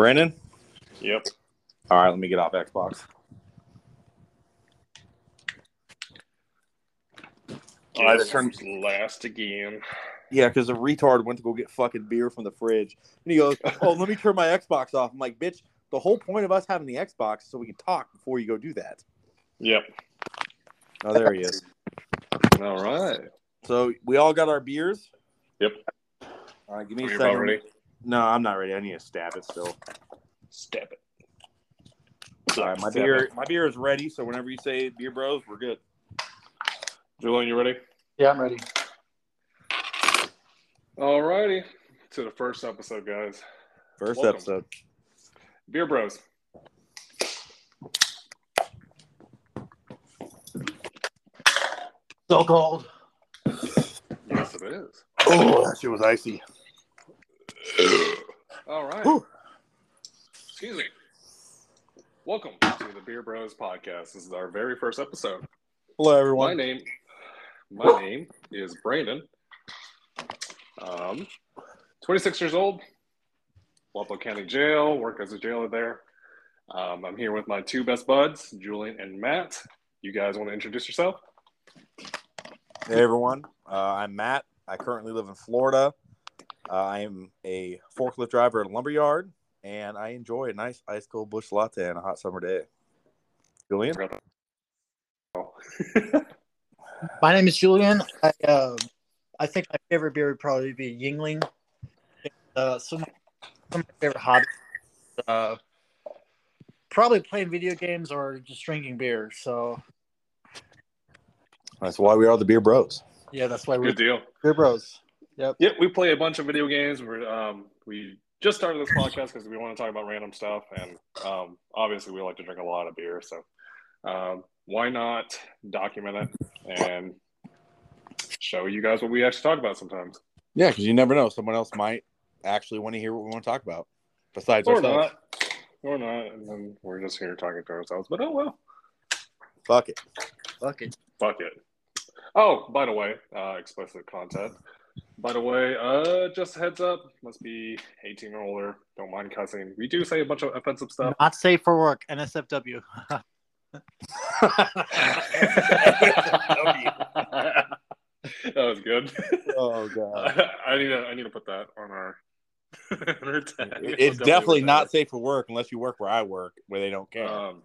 Brandon? Yep. All right, let me get off Xbox. All right, Guess turn- last again. Yeah, because a retard went to go get fucking beer from the fridge. And he goes, Oh, let me turn my Xbox off. I'm like, bitch, the whole point of us having the Xbox is so we can talk before you go do that. Yep. Oh, there he is. All right. So we all got our beers. Yep. All right, give me Are a second. ready? No, I'm not ready. I need to stab it still. Stab it. All right, my Step beer, it. my beer is ready. So whenever you say beer bros, we're good. Julian, you ready? Yeah, I'm ready. All righty. To the first episode, guys. First Welcome. episode. Beer Bros. So cold. Yes, it is. Oh, that shit was icy. All right. Whew. Excuse me. Welcome to the Beer Bros podcast. This is our very first episode. Hello, everyone. My name, my name is Brandon. Um, 26 years old. Wapello County Jail. Work as a jailer there. Um, I'm here with my two best buds, Julian and Matt. You guys want to introduce yourself? Hey, everyone. Uh, I'm Matt. I currently live in Florida. Uh, I am a forklift driver at a lumber yard, and I enjoy a nice ice cold Busch latte on a hot summer day. Julian? My name is Julian. I uh, I think my favorite beer would probably be Yuengling. Uh, some, some of my favorite hobbies. Uh, probably playing video games or just drinking beer. So That's why we are the beer bros. yeah, that's why we're Good deal. beer bros. Yep. Yeah, we play a bunch of video games. We're um, we just started this podcast because we want to talk about random stuff, and um, obviously we like to drink a lot of beer. So um, why not document it and show you guys what we actually talk about sometimes, Yeah, because you never know. Someone else might actually want to hear what we want to talk about besides or ourselves. not, or not, and then we're just here talking to ourselves. But oh well, Fuck it. Fuck it. fuck it. Oh, by the way, uh, explicit content. By the way, uh, just a heads up, must be 18 or older. Don't mind cussing. We do say a bunch of offensive stuff. Not safe for work. NSFW. that was good. Oh, God. I need to I need to put that on our. on our tag. It's definitely not safe for work unless you work where I work, where they don't care. Um,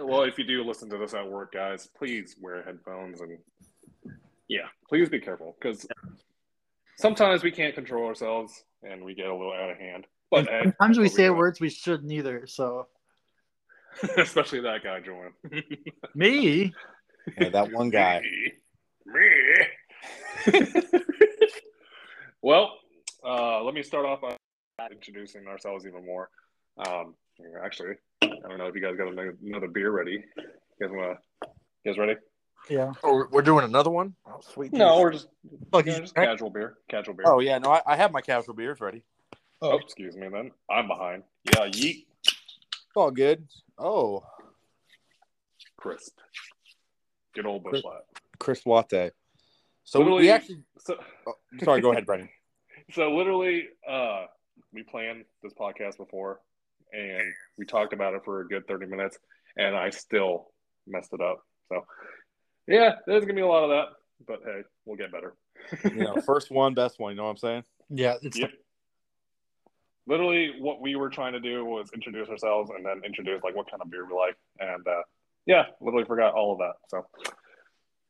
well, if you do listen to this at work, guys, please wear headphones and yeah, please be careful because sometimes we can't control ourselves and we get a little out of hand. But hey, Sometimes we say words we shouldn't either. So especially that guy, Joanne. me. Yeah, that one guy. Me. Me. well, uh, let me start off by introducing ourselves even more. Um, actually, I don't know if you guys got another another beer ready. You guys want to? You guys ready? Yeah. Oh, we're doing another one? Oh, sweet. No, Jesus. we're just, Fuck you know, you. just casual beer. Casual beer. Oh, yeah. No, I, I have my casual beers ready. Oh, excuse me. Then I'm behind. Yeah, yeet, all good. Oh, crisp. Good old Busch light. crisp latte. So Literally- we actually. So, Oh, sorry, go ahead, Brendan. so literally, uh, we planned this podcast before, and we talked about it for a good thirty minutes, and I still messed it up. So, yeah, there's gonna be a lot of that, but hey, we'll get better. You know, first one, best one. You know what I'm saying? Yeah. It's Yep. Literally, what we were trying to do was introduce ourselves and then introduce like what kind of beer we like, and uh, yeah, literally forgot all of that. So,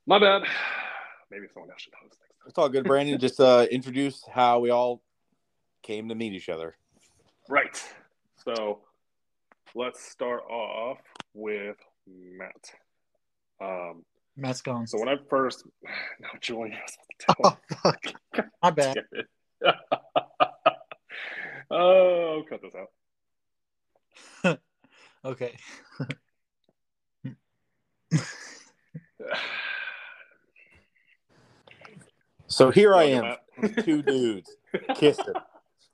my bad. Maybe someone else should host next time. It's all good, Brandon. Just uh, introduce how we all came to meet each other. Right. So, let's start off with Matt. Um, Matt's gone. so when I first, no, Julian, Oh fuck. My bad. oh, cut this out. Okay. So here I am, two dudes kissing.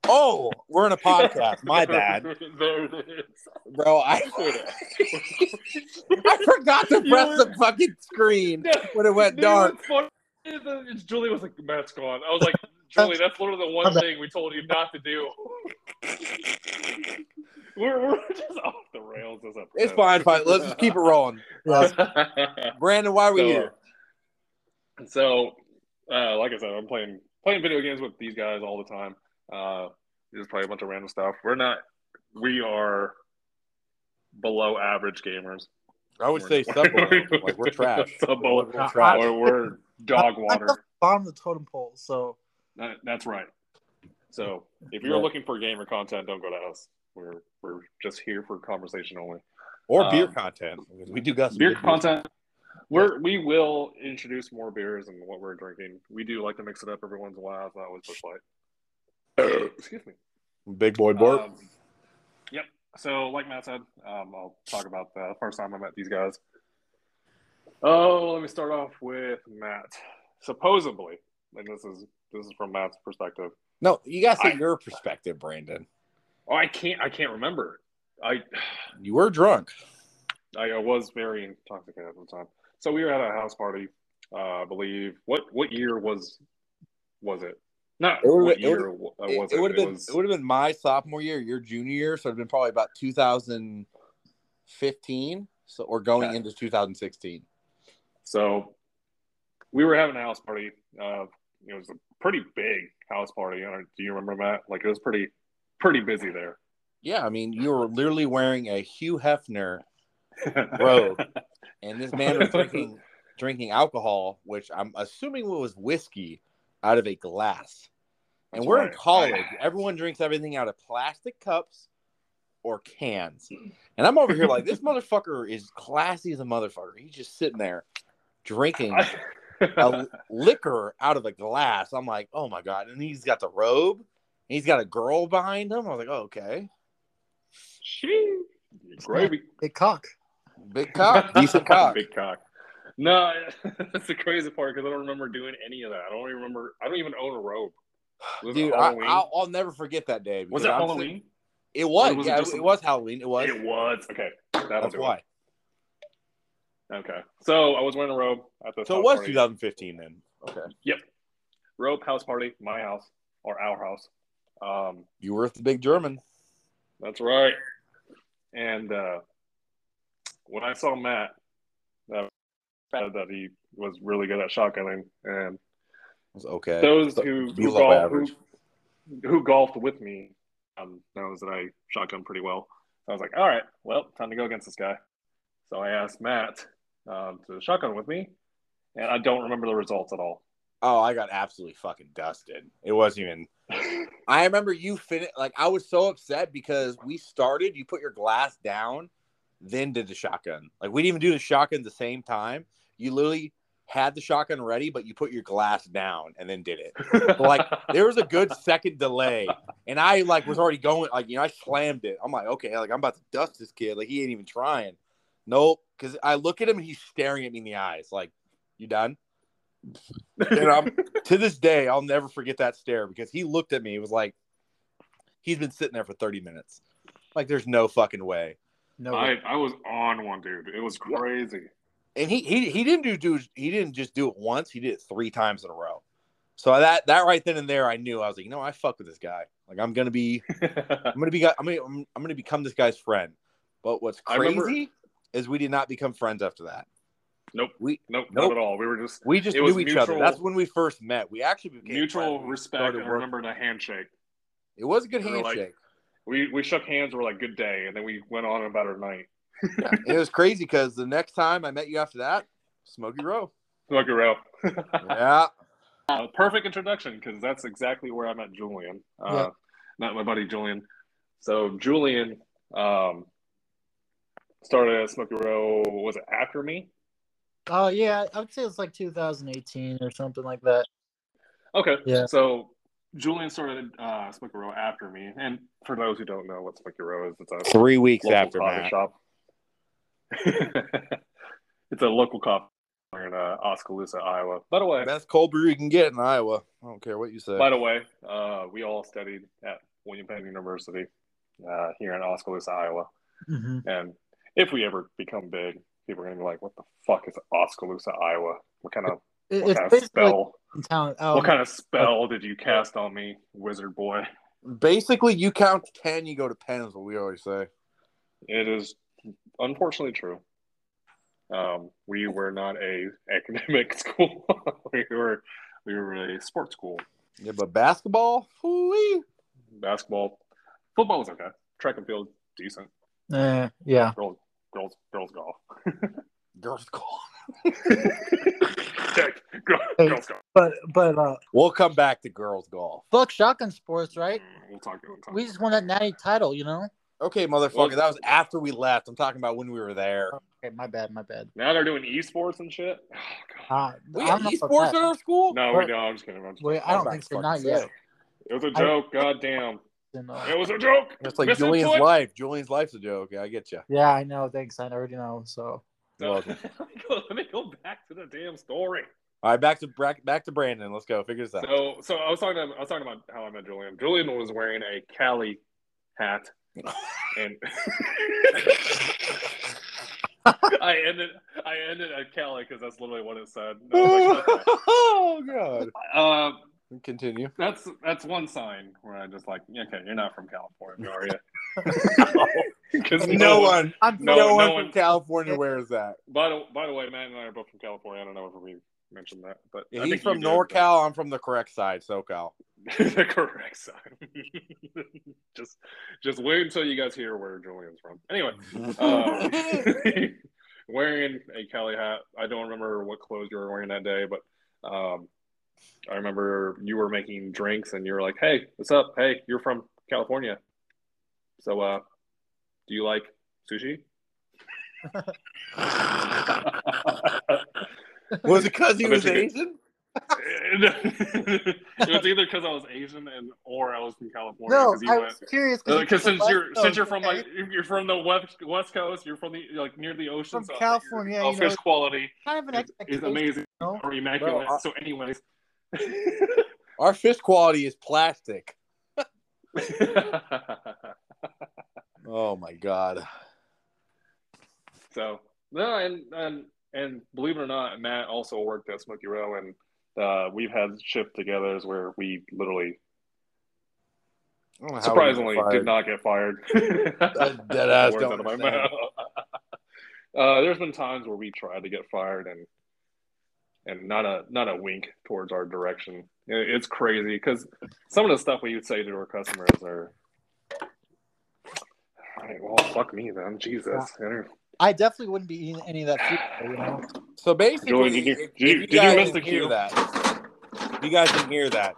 Oh, we're in a podcast. My bad, there it is. bro. I I forgot to press were- the fucking screen No, when it went dark. what's funny is that it's Julie was like, Matt's gone. I was like, Julie, that's literally the one thing we told you not to do. we're, we're just off the rails this episode. It's fine, fine. Let's just keep it rolling. Brandon, why are we So, here? So, uh, like I said, I'm playing playing video games with these guys all the time. Uh, we just play a bunch of random stuff. We're not. We are below average gamers. I would say sub like we're trash. Sub below. We're trash. Or we're dog water. at the bottom of the totem pole, so That, that's right. So if you're Yeah. looking for gamer content, don't go to us. We're we're just here for conversation only. Or beer Um, content. We do got some Beer good content. We're we will introduce more beers and what we're drinking. We do like to mix it up every once in a while. It's not always Busch Light. Excuse me. Big boy Bork. Um, yep. So, like Matt said, um, I'll talk about the first time I met these guys. Oh, let me start off with Matt. Supposedly, and this is this is from Matt's perspective. no, you gotta say I- your perspective, Brandon. Oh, I can't. I can't remember. I You were drunk. I, I was very intoxicated at the time. So we were at a house party. Uh, I believe what what year was was it? Not It would've been- it year uh, It, it it? would have been was- it would have been my sophomore year, your junior year, so it'd been probably about 2015, so or going Okay. into 2016. So we were having a house party. Uh, it was a pretty big house party. Don't- you remember that? Like it was pretty pretty busy there. Yeah, I mean, you were literally wearing a Hugh Hefner, Robe. and this man was drinking drinking alcohol, which I'm assuming was whiskey, out of a glass. And we're right. in college. Everyone drinks everything out of plastic cups or cans. And I'm over here like this motherfucker is classy as a motherfucker. He's just sitting there drinking a liquor out of a glass. I'm like, oh my god! And he's got the robe. And he's got a girl behind him. I was like, oh, okay, Shee. Gravy. big cock. big cock, decent cock. Big cock. No, that's the crazy part because I don't remember doing any of that. I don't even remember. I don't even own a robe. It Dude, I, I'll, I'll never forget that day. was it I'm Halloween? sitting- It was. Was it yeah, just it, was Halloween. It was. It was. Okay. That's why. it. Okay. So I was wearing a robe at the So it was party. 2015 then. Okay. Yep. Robe house party, my house or our house. Um, You were the big German. that's right. And uh, when I saw Matt, that he was really good at shotgunning, and It was okay. those So- who who, golf, who who golfed with me um, knows that I shotgun pretty well. So I was like, all right, well, time to go against this guy. So I asked Matt um, to shotgun with me, and I don't remember the results at all. Oh, I got absolutely fucking dusted. It wasn't even. I remember you finished. Like I was so upset because we started. You put your glass down, then did the shotgun. Like we didn't even do the shotgun at the same time. You literally had the shotgun ready, but you put your glass down and then did it. But, like there was a good second delay, and I like was already going. Like you know, I slammed it. I'm like, okay, like I'm about to dust this kid. Like he ain't even trying. Nope. Because I look at him and he's staring at me in the eyes. Like, you done? And I'm to this day, I'll never forget that stare because he looked at me. It was like he's been sitting there for 30 minutes. Like, there's no fucking way. No, I, I was on one, dude. It was crazy. And he he he didn't do, do he didn't just do it once. He did it three times in a row. So that that right then and there, I knew I was like, you know, I fuck with this guy. Like, I'm gonna be, I'm gonna be, I'm gonna, I'm, I'm gonna become this guy's friend. But what's I remember- crazy is we did not become friends after that. nope. We Nope, Nope. not at all. We were just we just knew each other. That's when we first met. We actually became mutual friends. Respect. I remember the handshake. It was a good We were like- handshake. We we shook hands. We're like, good day, and then we went on about our night. Yeah. It was crazy because the next time I met you after that, Smokey Row. Smokey Row. Yeah. Uh, perfect introduction because that's exactly where I met Julian. Uh, Yeah. Not my buddy Julian. So Julian um, started at Smokey Row. Was it after me? Oh yeah, I would say it's like 2018 or something like that. Okay. Yeah. So Julian started uh, Smokey Row after me, and for those who don't know what Smokey Row is, it's a Three weeks local after coffee Matt. shop. it's a local coffee in uh, Oskaloosa, Iowa. By the way, Best cold brew you can get in Iowa. I don't care what you say. By the way, uh, we all studied at William Penn University uh, here in Oskaloosa, Iowa. hmm And if we ever become big, people are going to be like, "What the fuck is Oskaloosa, Iowa? What kind of, It, what it's kind of spell? town. Um, what kind of spell did you cast on me, wizard boy?" Basically, you count to ten, you go to Penn, is what we always say. It is unfortunately true. Um, we were not a academic school. we were we were a sports school. Yeah, but basketball, hoo Basketball, football was okay. Track and field decent. Eh, yeah. Girls, girls, girls golf. girls call. Heck, girl- Hey. girls golf. But but uh We'll come back to girls golf. fuck shotgun sports, right? We'll talk. We'll talk. We just won that natty title, you know? Okay, motherfucker, Well- that was after we left. I'm talking about when we were there. Okay, my bad, my bad. now they're doing esports and shit. Oh, God. Uh, We have don't esports that. in our school. No, we don't. I'm just kidding. I'm just Wait, kidding. I don't think to so. Not yet. It was a joke. God damn. You know. It was a joke. It's like Miss Julian's input. life. Julian's life's a joke. I get you. Yeah, I know. Thanks. I already know. So You're welcome. let, me go, let me go back to the damn story. All right, back to back, back to Brandon. Let's go. Figure this out. So, so I was talking. I was talking about how I met Julian. Julian was wearing a Cali hat, and I ended. I ended at Cali because that's literally what it said. And I was like, oh god. uh, Continue. that's that's one sign where I just like, okay, you're not from California, are you? Because No one, I'm No, no, no one one- from California wears that. By the by the way, Matt and I are both from California. I don't know if we mentioned that, but I He's think from you did, NorCal. I'm from the correct side, SoCal. but- the correct side. just just wait until you guys hear where Julian's from. Anyway, um, wearing a Cali hat. I don't remember what clothes you were wearing that day, but um, I remember you were making drinks and you were like, "Hey, what's up? Hey, you're from California, so uh, do you like sushi?" was it because he I was Asian? it was either because I was Asian and or I was from California. no. 'cause you I went- was curious because since West you're since you're from okay? like you're from the west west coast, you're from the like near the ocean. From so I think California, your, uh, you know, fish quality kind of an is, is amazing you know? or immaculate. Bro, I- so, anyways, Our fish quality is plastic. Oh my god. so no, and and and believe it or not, Matt also worked at Smokey Row, and uh, we've had shift together where we literally I don't know how we surprisingly did not get fired. dead ass don't out of my mouth. uh, there's been times where we tried to get fired and and not a not a wink towards our direction. It's crazy because some of the stuff we would say to our customers are. All right, well, fuck me then, Jesus. I definitely wouldn't be eating any of that food. You know. So basically, Julian, did you- if, did you- if you you guys miss didn't the hear cue? that, you guys didn't hear that,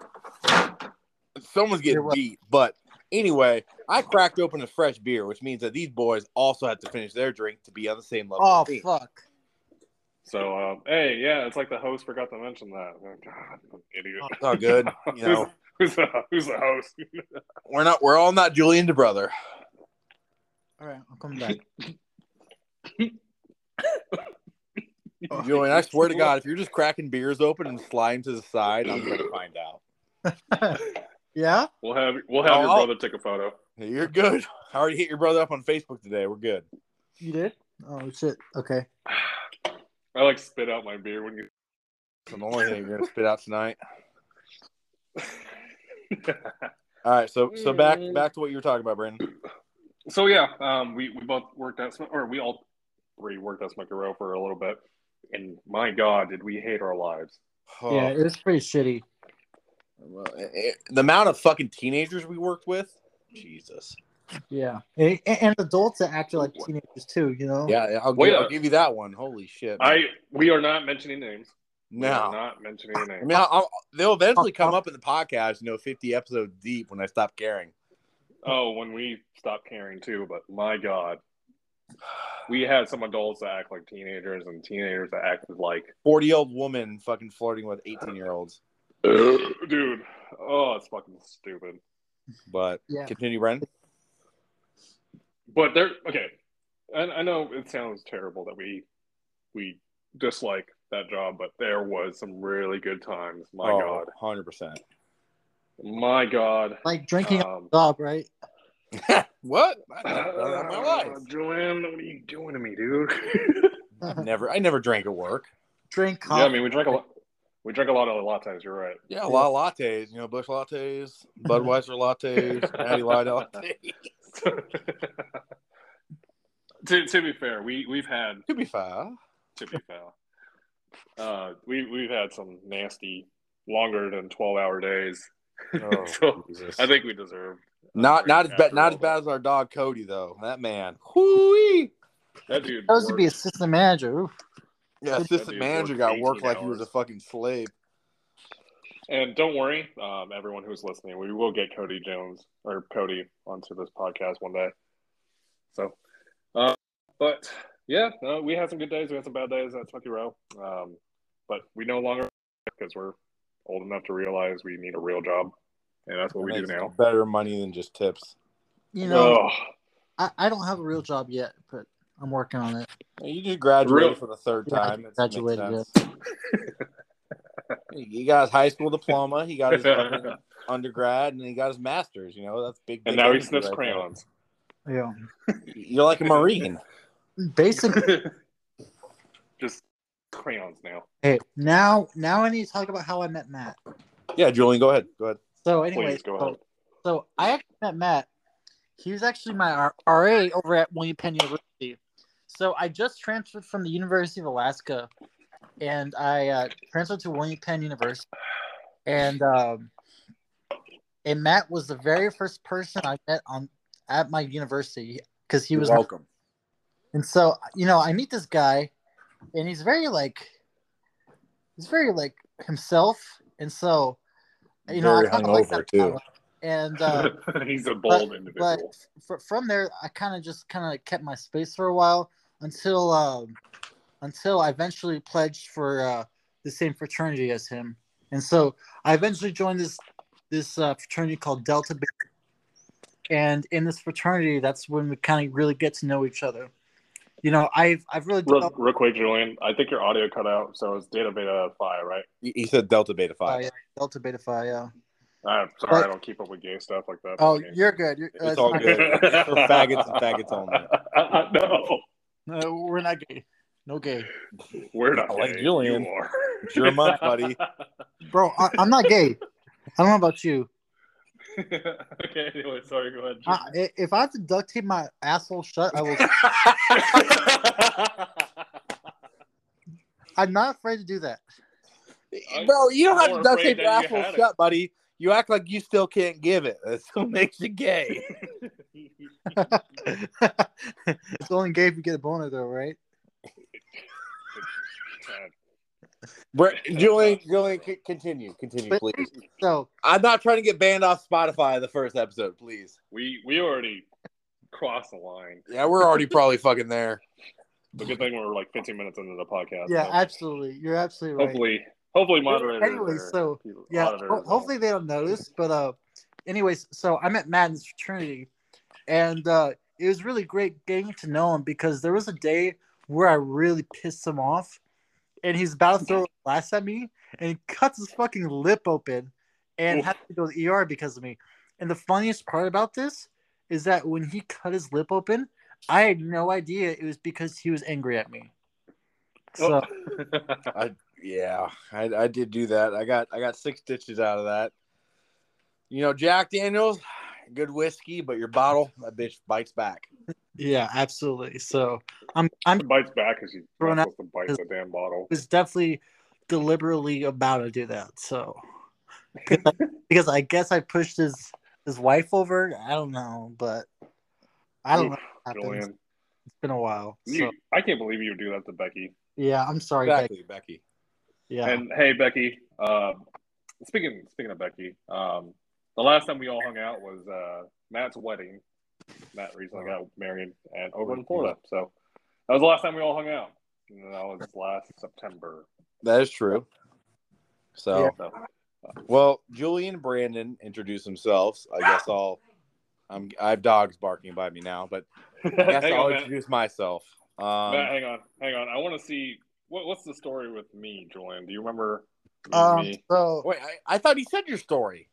someone's Hear getting what? beat. But anyway, I cracked open a fresh beer, which means that these boys also have to finish their drink to be on the same level. Oh fuck. So, uh, hey, yeah, it's like the host forgot to mention that. Oh, God, I'm an idiot. It's all good. You know, who's, the, who's the host? we're not. We're all not Julian to brother. All right, I'll come back. Julian, I swear to God, if you're just cracking beers open and sliding to the side, I'm gonna find out. yeah. We'll have we'll have your Oh, I'll- brother take a photo. You're good. I already hit your brother up on Facebook today. We're good. You did? Oh shit. Okay. I like spit out my beer when you. It's the only thing you're gonna spit out tonight. All right, so so back Mm. back to what you were talking about, Brandon. So yeah, um, we we both worked at Sm- or we all three worked at Smokey Row for a little bit, and my God, did we hate our lives? Oh, Yeah, it was pretty shitty. well, it- it- the amount of fucking teenagers we worked with, Jesus. Yeah, and, and adults that acted like teenagers too. You know. Yeah, I'll, Wait give, a- I'll give you that one. Holy shit! I we are not mentioning names. We are no. not mentioning I names. mean, I'll, I'll- they'll eventually come up in the podcast. You know, fifty episodes deep when I stop caring. Oh, when we stopped caring too, but my God, we had some adults that act like teenagers and teenagers that acted like Forty-year-old woman fucking flirting with eighteen-year-olds. dude. Oh, it's fucking stupid. But Yeah. continue, Brandon. But there, okay. I, I know it sounds terrible that we we dislike that job, but there was some really good times. My oh, God, 100 percent. My God. Like drinking Um, a dog, right? What? I never done that in my life. Uh, Joanne, what are you doing to me, dude? Never. I never drank at work. Drink yeah. I mean, we drank a lot. We drink a lot of lattes. You're right. Yeah, a lot of lattes. You know, Busch lattes, Budweiser lattes, Natty Light lattes. to to be fair, we we've had To be fair, to be fair, uh, we we've had some nasty, longer than twelve hour days. Oh, so Jesus. I think we deserve. not not as bad not as bad as our dog Cody though. That man, Whoo-wee. That dude. Supposed to be worked- assistant manager. Oof. yeah, That assistant manager worked got work 18 like he was a fucking slave. And don't worry, um, everyone who's listening, we will get Cody Jones or Cody onto this podcast one day. So, uh, but yeah, no, we had some good days. We had some bad days at Smokey Row. Um, but we no longer because we're old enough to realize we need a real job, and that's what we do now. Better money than just tips. You know, Ugh. I, I don't have a real job yet, but I'm working on it. You just graduated Real- for the third Yeah, time. It graduated, sense. he got his high school diploma. He got his undergrad, and he got his master's. You know, that's big. and now he energy sniffs right crayons. Yeah. You're like a marine. Basically, Just crayons now. hey, now now I need to talk about how I met Matt. yeah, Julian, go ahead. Go ahead. So anyway, go so, ahead. so I actually met Matt. He was actually my RA over at William Penn University. So I just transferred from the University of Alaska, and I uh, transferred to William Penn University. And um, and Matt was the very first person I met on at my university because he You're was welcome. And so, you know, I meet this guy, and he's very like, he's very like himself. And so, you know, I kind of like that. too. And uh, He's a bold but individual. f- from there, I kind of just kind of kept my space for a while until um, until I eventually pledged for uh, the same fraternity as him. And so, I eventually joined this this uh, fraternity called Delta Beta. And in this fraternity, that's when we kind of really get to know each other. You know, I've I've really Real, developed real quick, Julian. I think your audio cut out, so it's Delta Beta Phi, right? He he said Delta Beta uh, Five. yeah, Delta Beta Phi. Yeah. I'm sorry, But- I don't keep up with gay stuff like that. Oh, Okay. you're good. You're, It's uh, all good. For faggots and faggots only. no, No, we're not gay. No gay, we're not. I like. Julian. You are. It's your month, buddy. bro. I, I'm not gay. I don't know about you. okay. Anyway, sorry. Go ahead. I, i- if I have to duct tape my asshole shut, I will. I'm not afraid to do that. Bro, you don't have I'm to duct tape your that you asshole it. shut, buddy. You act like you still can't give it. That's what makes you gay. it's only gay if you get a boner, though, right? Brett, Julian, Julian, c- continue, continue, please. So I'm not trying to get banned off Spotify the first episode, please. we we already crossed the line. Yeah, we're already probably fucking there. The good thing we're like 15 minutes into the podcast. yeah, so absolutely. You're absolutely right. hopefully, hopefully, moderators. Anyway, so, yeah auditors ho- hopefully they don't notice but uh anyways so i met matt in fraternity and uh it was really great getting to know him because there was a day where i really pissed him off and he's about to throw a glass at me and he cuts his fucking lip open and Oof. had to go to the er because of me and the funniest part about this is that when he cut his lip open i had no idea it was because he was angry at me so Oh. Yeah, I, I did do that. I got I got six stitches out of that. You know, Jack Daniels, good whiskey, but your bottle, that bitch bites back. Yeah absolutely so i'm i'm bites back as you Thrown out supposed to bite the damn bottle. was definitely deliberately about to do that. So because I guess I pushed his his wife over. I don't know, but I don't know. Oof, What. Julian, It's been a while. you, So I can't believe you would do that to Becky. yeah, I'm sorry. Becky. Becky. Yeah. And hey, Becky. Uh, speaking speaking of Becky, um, the last time we all hung out was uh, Matt's wedding. Matt recently got married and over in Florida, so that was the last time we all hung out. And that was last September. That is true. So, So, well, Julian Brandon introduced themselves. I guess I'll. I'm. I have dogs barking by me now, but I guess I'll on, Matt. introduce myself. Um, Matt, hang on, hang on. I want to see what, what's the story with me, Julian. Do you remember Um, me? so wait, I, I thought he said your story.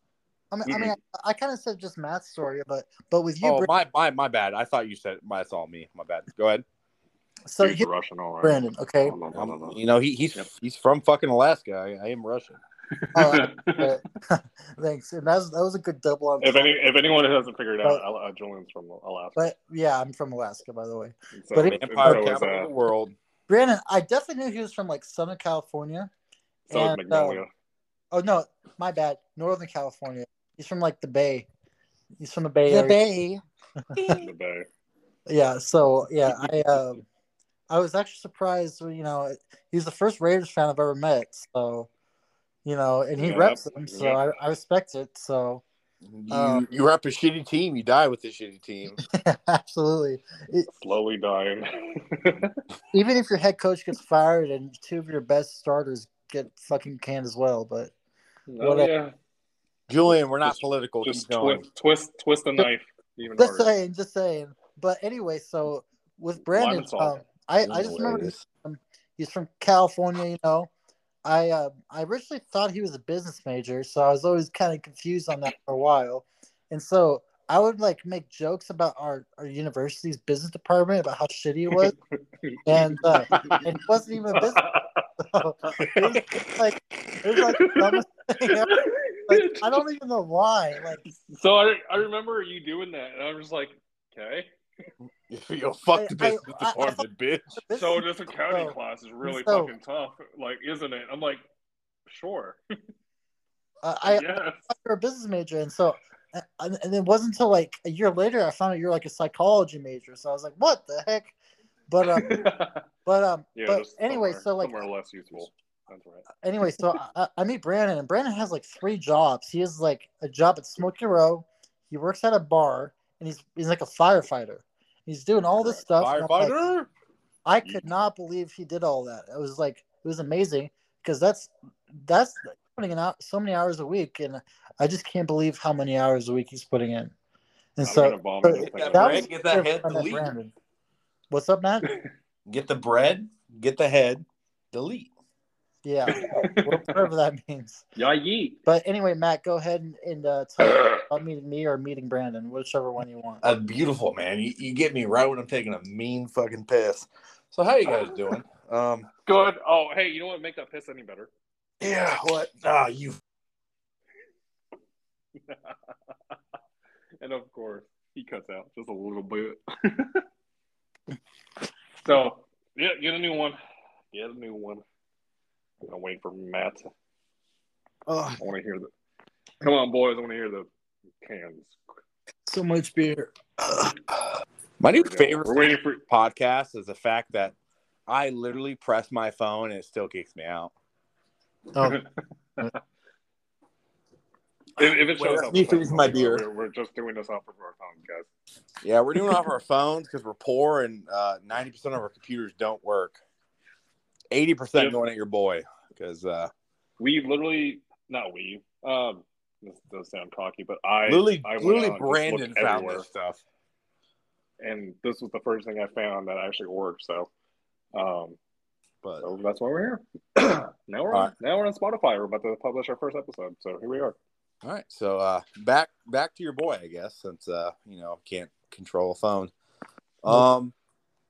I mean, I, mean, I, I kind of said just Matt's story, but but with you, Oh, Bri- my, my, my bad. I thought you said my, that's all me. My bad. Go ahead. So He's here, Russian, all right. Brandon. Okay. No, no, no, no, no. You know, he, he's Yep. he's from fucking Alaska. I, I am Russian. Oh, Uh, thanks. And that was that was a good double on. if any if anyone hasn't figured it out, uh, Julian's from Alaska. But yeah, I'm from Alaska, by the way. so, but and it- Empire capital uh, of the world. Brandon, I definitely knew he was from like Southern California. so is and, Magnolia. uh, oh no, my bad. Northern California. He's from like the Bay. He's from the Bay The Area. Bay. the Bay. Yeah. So yeah, I um, I was actually surprised. You know, he's the first Raiders fan I've ever met. So, you know, and he Yeah, reps that- them. So yeah. I, I respect it. So You, um, you rep a shitty team. You die with a shitty team. absolutely. It, Slowly dying. even if your head coach gets fired and two of your best starters get fucking canned as well, but oh, Whatever. yeah. Julian, we're not Just- political. Just Keep going. twist, twist, twist the knife even just harder. saying, just saying. But anyway, so with Brandon, um, I, I just remember he's from, he's from California. You know, I uh, I originally thought he was a business major, so I was always kind of confused on that for a while. And so I would like make jokes about our, our university's business department about how shitty it was, and uh, and it wasn't even a business. So it was like it was like the dumbest thing ever. Like I don't even know why. Like So I, I remember you doing that, and I was like, okay. Yo, fuck the I- I- business I- I department, bitch. So this accounting so- class is really so- fucking tough, like, isn't it? I'm like, sure. uh, I, yes. thought you were a business major, and so and, and it wasn't until like a year later I found out you're like a psychology major. So I was like, what the heck? But um, but um, yeah, but anyway, so like somewhere less useful. That's right. anyway, so I, I meet Brandon, and Brandon has like three jobs. He has like a job at Smokey Row. He works at a bar, and he's he's like a firefighter. He's doing all this stuff. and I'm like, Firefighter. I could not believe he did all that. It was like it was amazing because that's that's putting in out so many hours a week, and I just can't believe how many hours a week he's putting in. And I'm so gonna vomit Get thinking that bread, get that head first time I met delete. Brandon. What's up, Matt? Get the bread. Get the head. Delete. Yeah, whatever that means. Yeah, yeet. But anyway, Matt, go ahead and, and uh, tell us about meeting me or meeting Brandon, whichever one you want. That's beautiful, man. You, you get me right when I'm taking a mean fucking piss. So how you guys doing? Um, Good. Oh, hey, you know what? Make that piss any better. yeah. What? Ah, you. and of course, he cuts out just a little bit. so, yeah, get a new one. Get a new one. I'm waiting for Matt. Oh, I want to hear the. Come on, boys. I want to hear the cans. so much beer. My new There we favorite We're waiting for. podcast is the fact that I literally press my phone and it still kicks me out. Oh, If, if it shows that's up, me finishing my beer. We're, we're just doing this off of our phone, guys. Yeah, we're doing it off our phones because we're poor and uh, 90% of our computers don't work. 80% going at your boy because uh, We literally, not we. Um, this does sound cocky, but I literally, I literally out and just Brandon found everywhere. this stuff. and this was the first thing I found that actually worked. So, um, But so that's why we're here. now we're on, right. now we're on Spotify. We're about to publish our first episode. So here we are. all right, so uh, back back to your boy, I guess, since uh, you know can't control a phone. Um,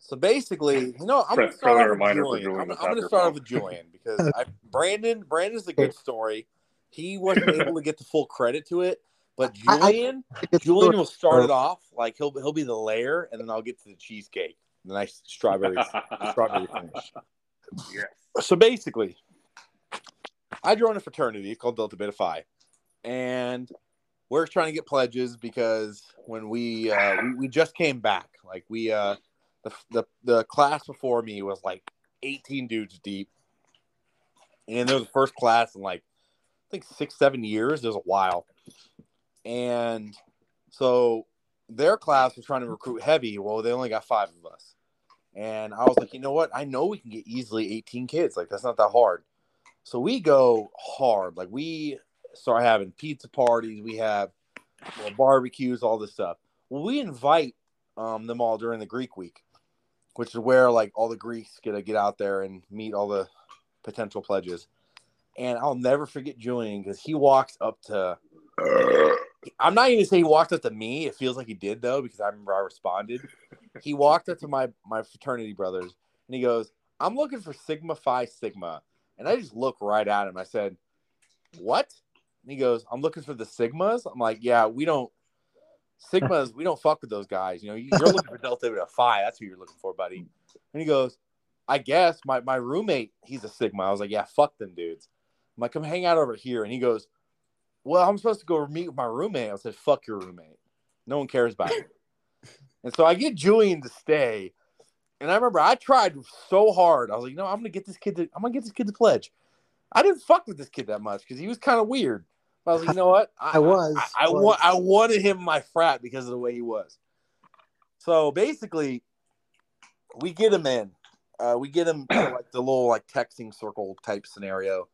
so basically, you know, I'm gonna start off with Julian. Julian I'm, I'm gonna start off with Julian because I, Brandon Brandon's the good story. He wasn't able to get the full credit to it, but I- I- Julian. Julian will start it off like he'll he'll be the layer, and then I'll get to the cheesecake, the nice strawberry strawberry finish. yes. So basically, I joined a fraternity called Delta Beta Phi, and we're trying to get pledges because when we uh, we, we just came back, like we uh, the, the the class before me was like 18 dudes deep, and there was the first class in like I think six seven years. Was a while, and so their class was trying to recruit heavy. Well, they only got five of us. And I was like, you know what? I know we can get easily 18 kids. Like, that's not that hard. So we go hard. Like, we start having pizza parties. We have barbecues, all this stuff. Well, we invite um, them all during the Greek week, which is where like all the Greeks get to get out there and meet all the potential pledges. And I'll never forget Julian because he walks up to. I'm not even gonna say he walked up to me. It feels like he did though because I remember I responded. He walked up to my my fraternity brothers And he goes, I'm looking for Sigma Phi Sigma. And I just look right at him. I said, What? And he goes, I'm looking for the Sigmas. I'm like, Yeah, we don't Sigmas, we don't fuck with those guys. You know, you're looking for Delta Beta Phi. That's who you're looking for, buddy. And he goes, I guess my, my roommate, he's a Sigma. I was like, Yeah, fuck them dudes. I'm like, come hang out over here. And he goes, Well, I'm supposed to go meet with my roommate. I said, Fuck your roommate. No one cares about you. and so I get Julian to stay. And I remember I tried so hard. I was like, you know, I'm gonna get this kid to I'm gonna get this kid to pledge. I didn't fuck with this kid that much because he was kind of weird. I was like, you know what? I was. I, I, was. wa- I wanted him my frat because of the way he was. So basically, we get him in. Uh, we get him to like the little like texting circle type scenario.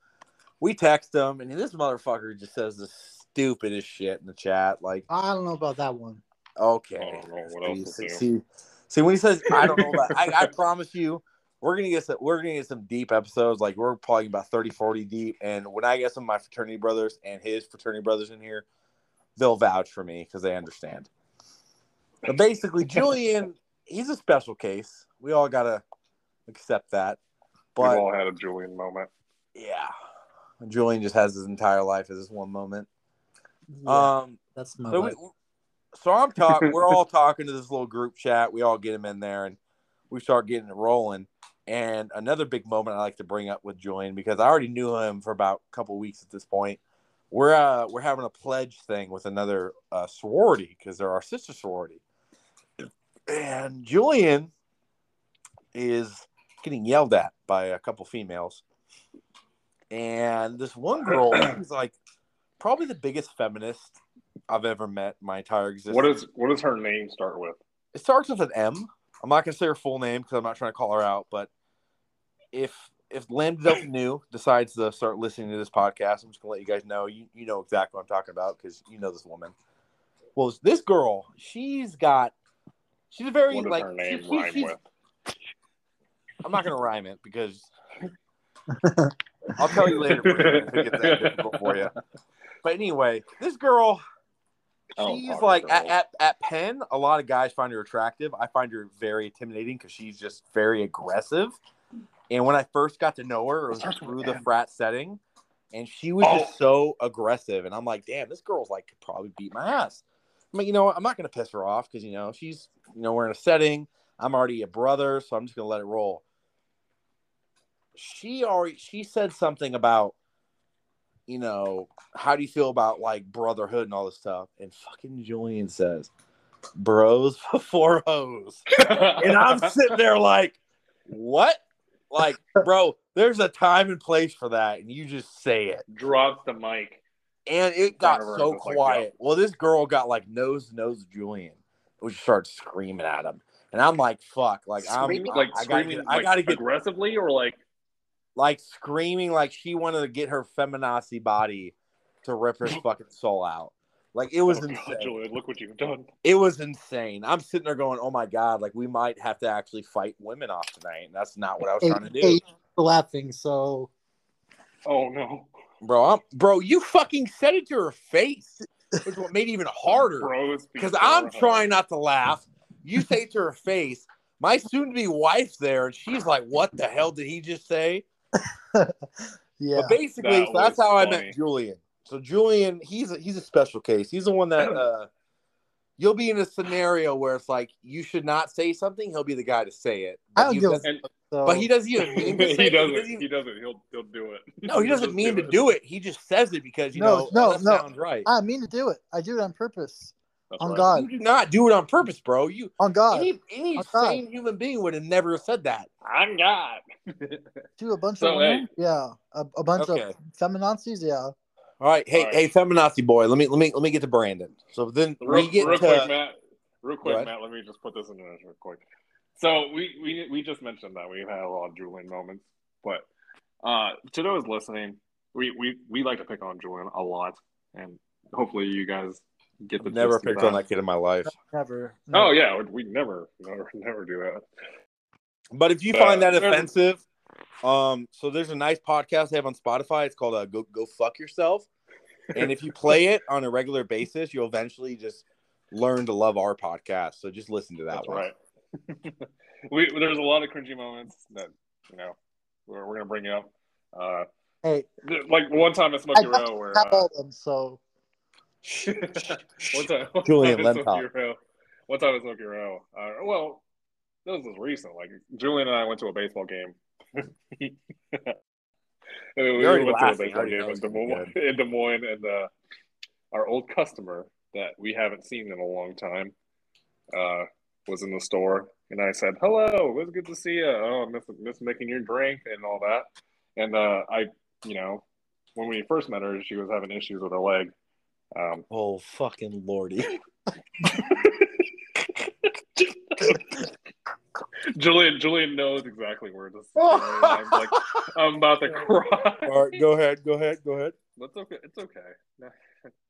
We text him, and this motherfucker just says the stupidest shit in the chat. Like, I don't know about that one. okay, I don't know what else see, see, see, when he says, "I don't know," that, I, I promise you, we're gonna get some, we're gonna get some deep episodes. Like we're probably about 30, 40 deep. And when I get some of my fraternity brothers and his fraternity brothers in here, they'll vouch for me because they understand. But basically, Julian, he's a special case. We all gotta accept that. We've all had a Julian moment. yeah, Julian just has his entire life as this one moment. Yeah, Um, that's my. so, we, so I'm talking. We're all talking to this little group chat. We all get him in there, and we start getting it rolling. And another big moment I like to bring up with Julian because I already knew him for about a couple weeks at this point. We're uh, we're having a pledge thing with another uh, sorority because they're our sister sorority, and Julian is getting yelled at by a couple females, and this one girl is like probably the biggest feminist I've ever met in my entire existence. What is what does her name start with? it starts with an M. I'm not gonna say her full name because I'm not trying to call her out, but if if Lambda Nu decides to start listening to this podcast, I'm just gonna let you guys know you, you know exactly what I'm talking about because you know this woman. Well, this girl, she's got she's a very like she- she- rhyme she's- with? I'm not gonna rhyme it because I'll tell you later if it gets that difficult for you. But anyway, this girl, she's like at, at, at Penn, a lot of guys find her attractive. I find her very intimidating because she's just very aggressive. And when I first got to know her, it was through the frat setting. And she was Oh. just so aggressive. And I'm like, damn, this girl's like could probably beat my ass. I mean, you know what? I'm not gonna piss her off because you know, she's you know, we're in a setting. I'm already a brother, so I'm just gonna let it roll. She already she said something about you know, how do you feel about like brotherhood and all this stuff? And fucking Julian says, bros before hoes. And I'm sitting there like, what? Like, bro, there's a time and place for that, and you just say it. drops the mic. And it got Front of her so just like, quiet. Well, this girl got like nose to nose with Julian. which started screaming at him. And I'm like, fuck. Like I'm Screaming, I- like I, gotta screaming, get, I gotta get aggressively or like like screaming like she wanted to get her feminazi body to rip her fucking soul out. Like it was oh, God, insane. Julian, look what you've done. It was insane. I'm sitting there going, "Oh my god!" Like we might have to actually fight women off tonight. And that's not what I was Hey, trying to do, hey, laughing. So Oh no, bro. I'm, bro, you fucking said it to her face, which what made it even harder. Because I'm trying not to laugh. You say it to her face. My soon-to-be wife's there, and she's like, "What the hell did he just say?" yeah, But basically, That so that's was how I met Julian. So Julian, he's a, he's a special case. He's the one that uh, you'll be in a scenario where it's like you should not say something. He'll be the guy to say it. I don't he give a And so, but he doesn't even mean to say he doesn't. doesn't even- He doesn't. He'll he'll do it. no, he doesn't mean do to it. do it. He just says it because you No, know no, that no. sounds right. I mean to do it. I do it on purpose. That's on right. God. You do not do it on purpose, bro. You On God, any any On God. sane human being would have never said that. I'm God. to a bunch So, of women. Yeah, a, a bunch Okay. of feminazis. Yeah, All right, hey, All right. hey, feminazi boy. Let me let me let me get to Brandon. So then Real, we get real to quick, Matt. Real quick. Matt. Let me just put this in there real quick. So we we we just mentioned that we've had a lot of Julian moments, but uh, to those listening, we we we like to pick on Julian a lot, and hopefully you guys get the never gist of picked on that kid in my life. never. Oh yeah, we never never never do that. But if you Uh, find that offensive, um, so there's a nice podcast they have on Spotify. It's called uh, "Go Go Fuck Yourself," and if you play it on a regular basis, you'll eventually just learn to love our podcast. So just listen to that That's one. right. we there's a lot of cringy moments that you know we're, we're gonna bring up. Uh, Hey, like one time at I Smoky got Row where uh, all them. So one time, one Julian time at Lentop. Smokey Row, one time at Smokey Row. Uh, well, this was recent. Like Julian and I went to a baseball game. we You're went already to a laughing. I baseball game in Des, Moines, in Des Moines, and uh, our old customer that we haven't seen in a long time uh, was in the store, and I said, "Hello, it was good to see you. Oh, miss miss making your drink and all that." And uh, I, you know, when we first met her, she was having issues with her leg. Um, Oh fucking lordy! Julian, Julian knows exactly where this. Is going. I'm like, I'm about to cry. All right, go ahead, go ahead, go ahead. That's okay. It's okay.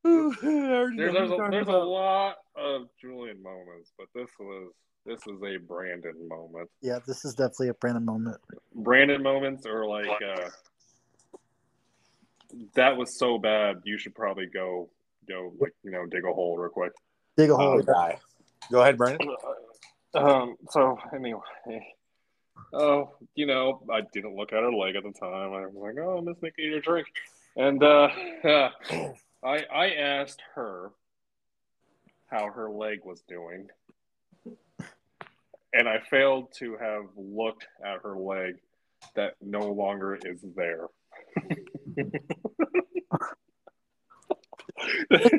There's, There's there's a, there's a lot of Julian moments, but this was this is a Brandon moment. yeah, this is definitely a Brandon moment. Brandon moments are like uh, that was so bad. You should probably go go like you know dig a hole real quick. Dig a hole. die. Go ahead, Brandon. Um. So anyway, oh, you know, I didn't look at her leg at the time. I was like, oh, Miss Nikki, your drink, and uh, I I asked her how her leg was doing, and I failed to have looked at her leg that no longer is there.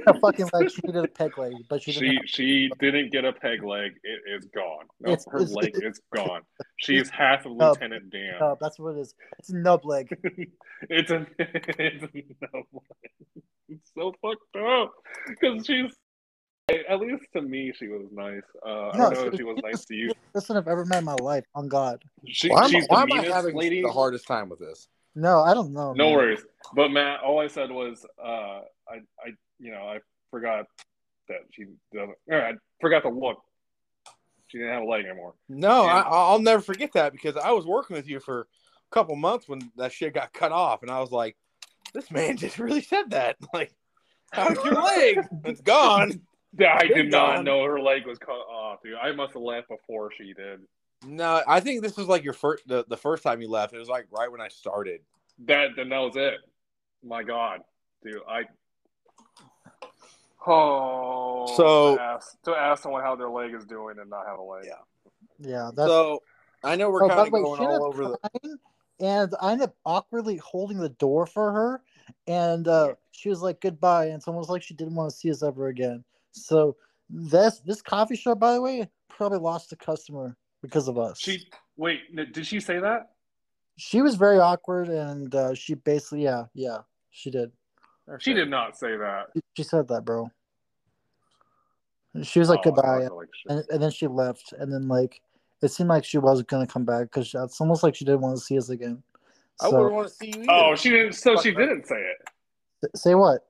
a fucking leg. She needed a peg leg, but she didn't. She she didn't get a peg leg. It is gone. No, It's- her it's- leg is gone. She is half of Uh, Lieutenant Dan. have, uh, that's what it is. It's a nub leg. it's a it's a no leg. It's so fucked up because she's at least to me she was nice. Uh, I don't know if she- she was she nice to you. Best one I've ever met in my life. On God. She, Why am, she's why the am I having lady. the hardest time with this? No, I don't know. No man. worries. But Matt, all I said was, uh, I, I, you know, I forgot that she doesn't. I forgot to look. She didn't have a leg anymore. No, Yeah. I, I'll never forget that because I was working with you for a couple months when that shit got cut off, and I was like, "This man just really said that." Like, how's your leg? It's gone. Yeah, I You're did not know her leg was cut off, dude. I must have left before she did. No, I think this was like your first the, the first time you left. It was like right when I started. That then that was it. My God, dude, I. Oh, So- to ask, to ask someone how their leg is doing and not have a leg. Yeah. Yeah, that's. so I know we're oh, kind of way, going all up over the. crying, and I ended up awkwardly holding the door for her, and uh, she was like goodbye, and it's almost like she didn't want to see us ever again. So this this coffee shop, by the way, probably lost a customer because of us. She wait, did she say that? she was very awkward, and uh, she basically, yeah, yeah, she did. She did not say that. She, she said that, bro. She was like Oh, goodbye, like and, and then she left, and then like it seemed like she wasn't gonna come back because it's almost like she didn't want to see us again. I So, wouldn't want to see you. Oh, either. Oh, she didn't. So she didn't say it. say what?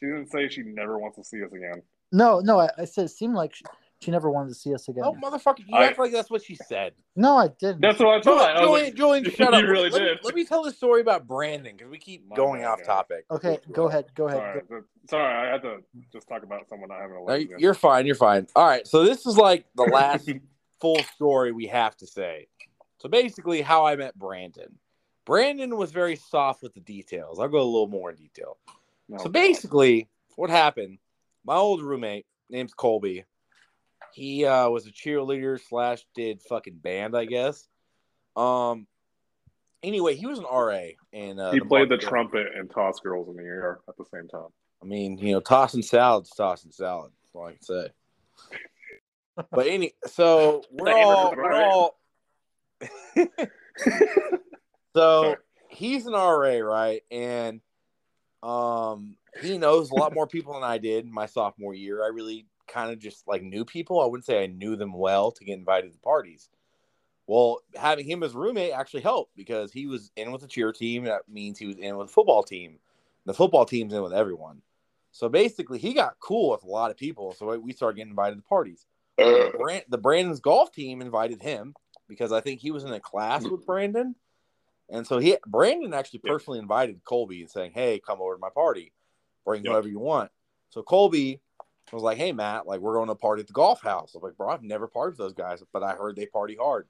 She didn't say she never wants to see us again. No, no, I, I said it seemed like she, she never wanted to see us again. Oh, motherfucker! You I- act like that's what she said. No, I didn't. That's what I Julian, thought. I Julian, like, Julian, shut you up. really let, did. Me, let me tell the story about Brandon because we keep My going bad, off guys. topic. okay, go ahead, go ahead. Sorry, Go. sorry, I had to just talk about someone not having a No, leg. again. you're fine. You're fine. All right. So this is like the last full story we have to say. So basically, how I met Brandon. Brandon was very soft with the details. I'll go a little more in detail. No, So basically, what happened? My old roommate, name's Colby. He uh, was a cheerleader slash did fucking band, I guess. Um. Anyway, he was an RA, and uh, he played the market- trumpet and toss girls in the air at the same time. I mean, you know, tossing salads, tossing salad. That's all I can say. But any, so we're Damn it, all, right. we're all. so he's an RA, right? And um, he knows a lot more people than I did my sophomore year. I really kind of just like knew people. I wouldn't say I knew them well to get invited to parties. Well, having him as roommate actually helped because he was in with the cheer team. That means he was in with the football team. The football team's in with everyone. So basically, he got cool with a lot of people. So we started getting invited to parties. Uh. Brand, the Brandon's golf team invited him because I think he was in a class with Brandon, and so he Brandon actually personally invited Colby and saying, "Hey, come over to my party, bring Yep. whoever you want." So Colby I was like, "Hey, Matt, like we're going to party at the golf house." I'm like, "Bro, I've never partied with those guys, but I heard they party hard."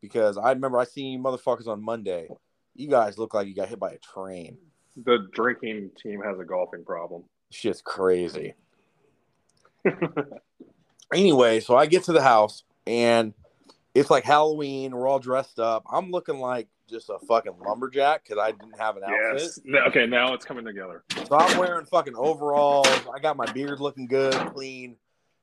Because I remember I seen motherfuckers on Monday. You guys look like you got hit by a train. The drinking team has a golfing problem. Shit's crazy. anyway, so I get to the house and it's like Halloween. We're all dressed up. I'm looking like just a fucking lumberjack because I didn't have an outfit. Yes. Okay, now it's coming together. So I'm wearing fucking overalls. I got my beard looking good, clean.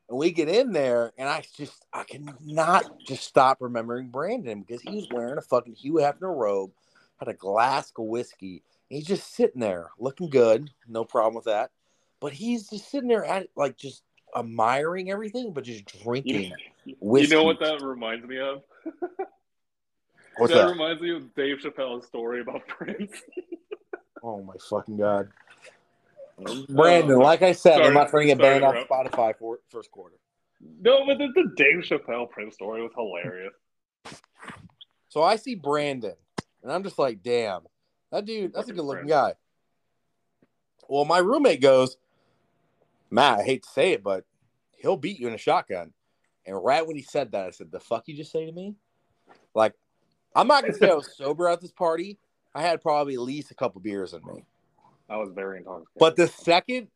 And we get in there, and I just I cannot just stop remembering Brandon because he was wearing a fucking Hugh Hefner robe, had a glass of whiskey, and he's just sitting there looking good, no problem with that. But he's just sitting there at like just admiring everything, but just drinking. Whiskey. You know what that reminds me of? What's that, that? reminds me of Dave Chappelle's story about Prince. Oh my fucking god, Brandon! Uh, Like I said, I'm not trying to get sorry banned to off Spotify for first quarter. no, but the, the Dave Chappelle Prince story was hilarious. So I see Brandon, and I'm just like, damn, that dude, that's a good looking guy. Well, my roommate goes, Matt, I hate to say it, but he'll beat you in a shotgun. And right when he said that, I said, the fuck you just say to me? Like, I'm not gonna say I was sober at this party. I had probably at least a couple beers in me. I was very intoxicated. But the second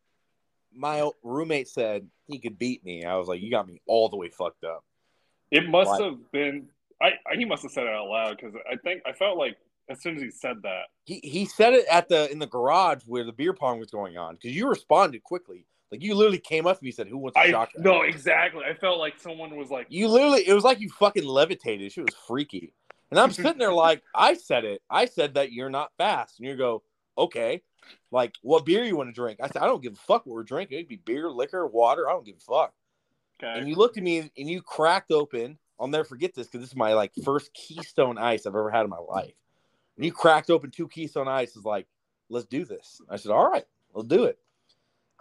my roommate said he could beat me, I was like, you got me all the way fucked up. it must Like- have been. I, I he must have said it out loud because I think I felt like as soon as he said that, He he said it at the in the garage where the beer pong was going on because you responded quickly. Like you literally came up to me and said, "Who wants a I shotgun?" no exactly. I felt like someone was like, You literally, it was like you fucking levitated. She was freaky, and I'm sitting there like, I said it. I said that you're not fast, and you go, okay. Like, what beer you want to drink? I said, I don't give a fuck what we're drinking. It could be beer, liquor, water. I don't give a fuck. okay, And you looked at me and you cracked open. I'll never forget this because this is my like first Keystone Ice I've ever had in my life. And you cracked open two Keystone Ice is like, let's do this. I said, all right, we'll do it.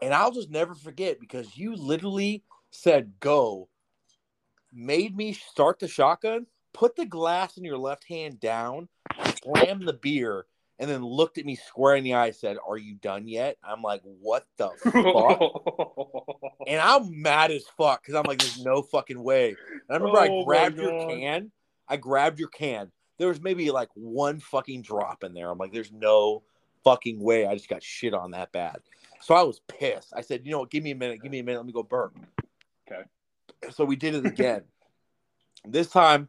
And I'll just never forget because you literally said go, made me start the shotgun, put the glass in your left hand down, slammed the beer, and then looked at me square in the eye. and Said, "Are you done yet?" I'm like, "What the fuck?" And I'm mad as fuck because I'm like, there's no fucking way. And I remember Oh I grabbed your can. I grabbed your can. There was maybe like one fucking drop in there. I'm like, there's no fucking way. I just got shit on that bad. So I was pissed. I said, you know what? Give me a minute. Give me a minute. Let me go burp. Okay. So we did it again. this time,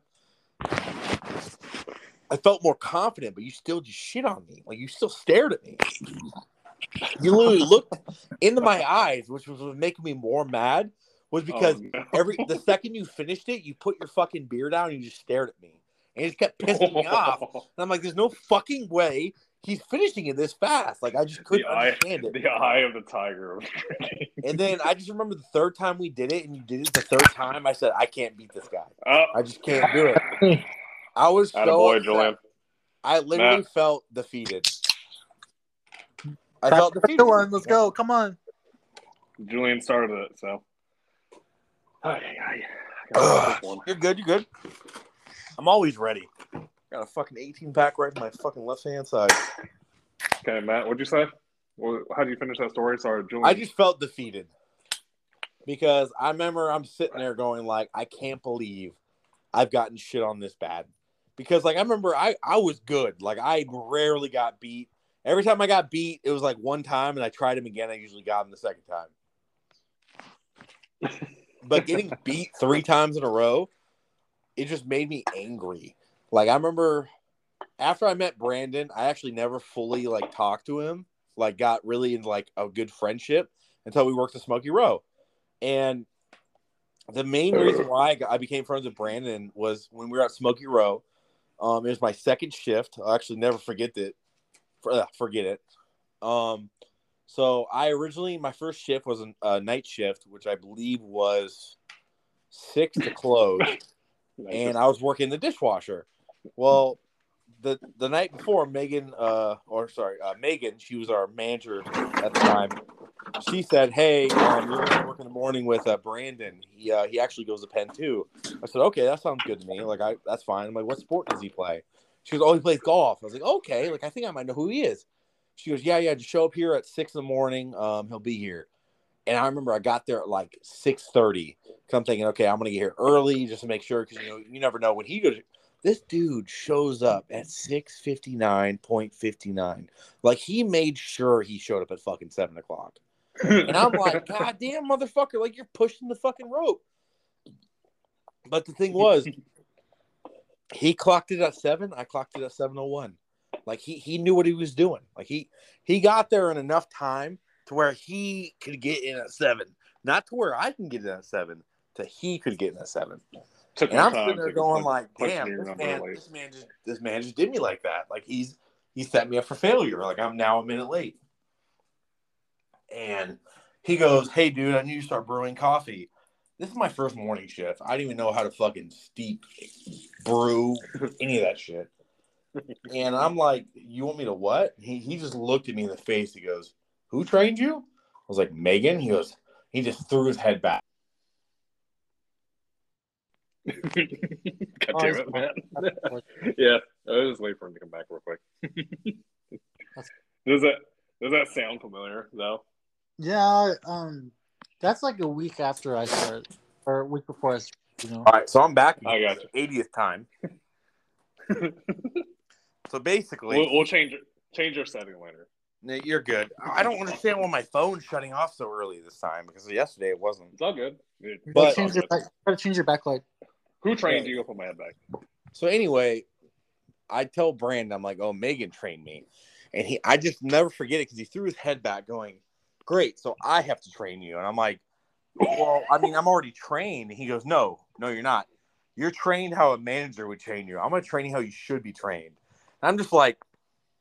I felt more confident, but you still just shit on me. Like you still stared at me. You literally looked into my eyes, which was making me more mad. Was oh, because Oh, no. every the second you finished it, you put your fucking beer down and you just stared at me. And it just kept pissing me off. And I'm like, there's no fucking way he's finishing it this fast. Like I just couldn't the eye, understand it. the eye of the tiger. And then I just remember the third time we did it, and you did it the third time. I said, I can't beat this guy. oh, I just can't do it. I was so Attaboy, upset. Julian. I literally Matt. felt defeated. I Back felt to defeated. one. Let's go. Come on. Julian started it, so. You're good. You're good. I'm always ready. Got a fucking 18 pack right in my fucking left hand side. Okay, Matt, what'd you say? Well, how do you finish that story? Sorry, Julian. I just felt defeated because I remember I'm sitting there going like, I can't believe I've gotten shit on this bad. Because like I remember I I was good. Like I rarely got beat. Every time I got beat, it was like one time, and I tried him again. I usually got him the second time. but getting beat three times in a row, it just made me angry. Like I remember after I met Brandon, I actually never fully like talked to him, like got really in like a good friendship until we worked at Smokey Row. And the main reason why I, got, I became friends with Brandon was when we were at Smokey Row. Um, it was my second shift. I'll actually never forget that. For, uh, forget it. Um, so I originally my first shift was a uh, night shift, which I believe was six to close and I was working the dishwasher. Well, the the night before, Megan, uh, or sorry, uh, Megan, she was our manager at the time. She said, "Hey, um, you're going to work in the morning with uh, Brandon. He uh, he actually goes to Penn too." I said, "Okay, that sounds good to me. Like, I that's fine." I'm like, "What sport does he play?" She goes, "Oh, he plays golf." I was like, "Okay, like I think I might know who he is." She goes, "Yeah, yeah, just show up here at six in the morning. Um, he'll be here." And I remember I got there at like six thirty. I'm thinking, okay, I'm gonna get here early just to make sure because you know you never know when he goes. This dude shows up at six fifty nine point fifty nine. Like he made sure he showed up at fucking seven o'clock. And I'm like, God damn, motherfucker, like you're pushing the fucking rope. But the thing was, he clocked it at seven. I clocked it at seven oh one. Like he he knew what he was doing. Like he he got there in enough time to where he could get in at seven, not to where I can get in at seven. To he could get in at seven. Took And I'm sitting there going like, damn, this man, late. this man just this man just did me like that. Like he's he set me up for failure. Like I'm now a minute late. And he goes, Hey dude, I need you to start brewing coffee. This is my first morning shift. I didn't even know how to fucking steep, brew, any of that shit. And I'm like, You want me to what? He he just looked at me in the face. He goes, Who trained you? I was like, Megan. He goes, he just threw his head back. God damn it, man. yeah, I was just wait for him to come back real quick. does that does that sound familiar though? Yeah, um, that's like a week after I started, or a week before I started. You know, All right, so I'm back. I got 80th time. so basically, We'll, we'll change change your setting later. No, You're good. I don't understand why my phone's shutting off so early this time because yesterday it wasn't. It's all good. It- But- change your back, you gotta change your backlight. Who trained you? I'll put my head back. So anyway, I tell Brandon, I'm like, "Oh, Megan trained me," and he, I just never forget it because he threw his head back, going, "Great, so I have to train you," and I'm like, "Well, I mean, I'm already trained." And he goes, "No, no, you're not. You're trained how a manager would train you. I'm gonna train you how you should be trained." And I'm just like,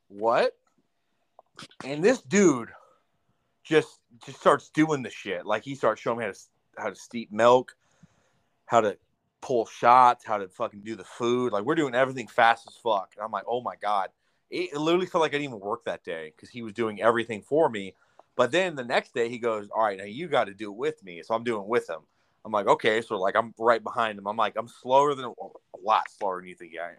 "What?" And this dude just just starts doing the shit. Like he starts showing me how to how to steep milk, how to pull shots, how to fucking do the food. Like we're doing everything fast as fuck. And I'm like, oh my god, it, it literally felt like I didn't even work that day because he was doing everything for me. But then the next day he goes, all right, now you got to do it with me. So I'm doing it with him. I'm like, okay, so like I'm right behind him. I'm like, I'm slower than a lot slower than you think I am.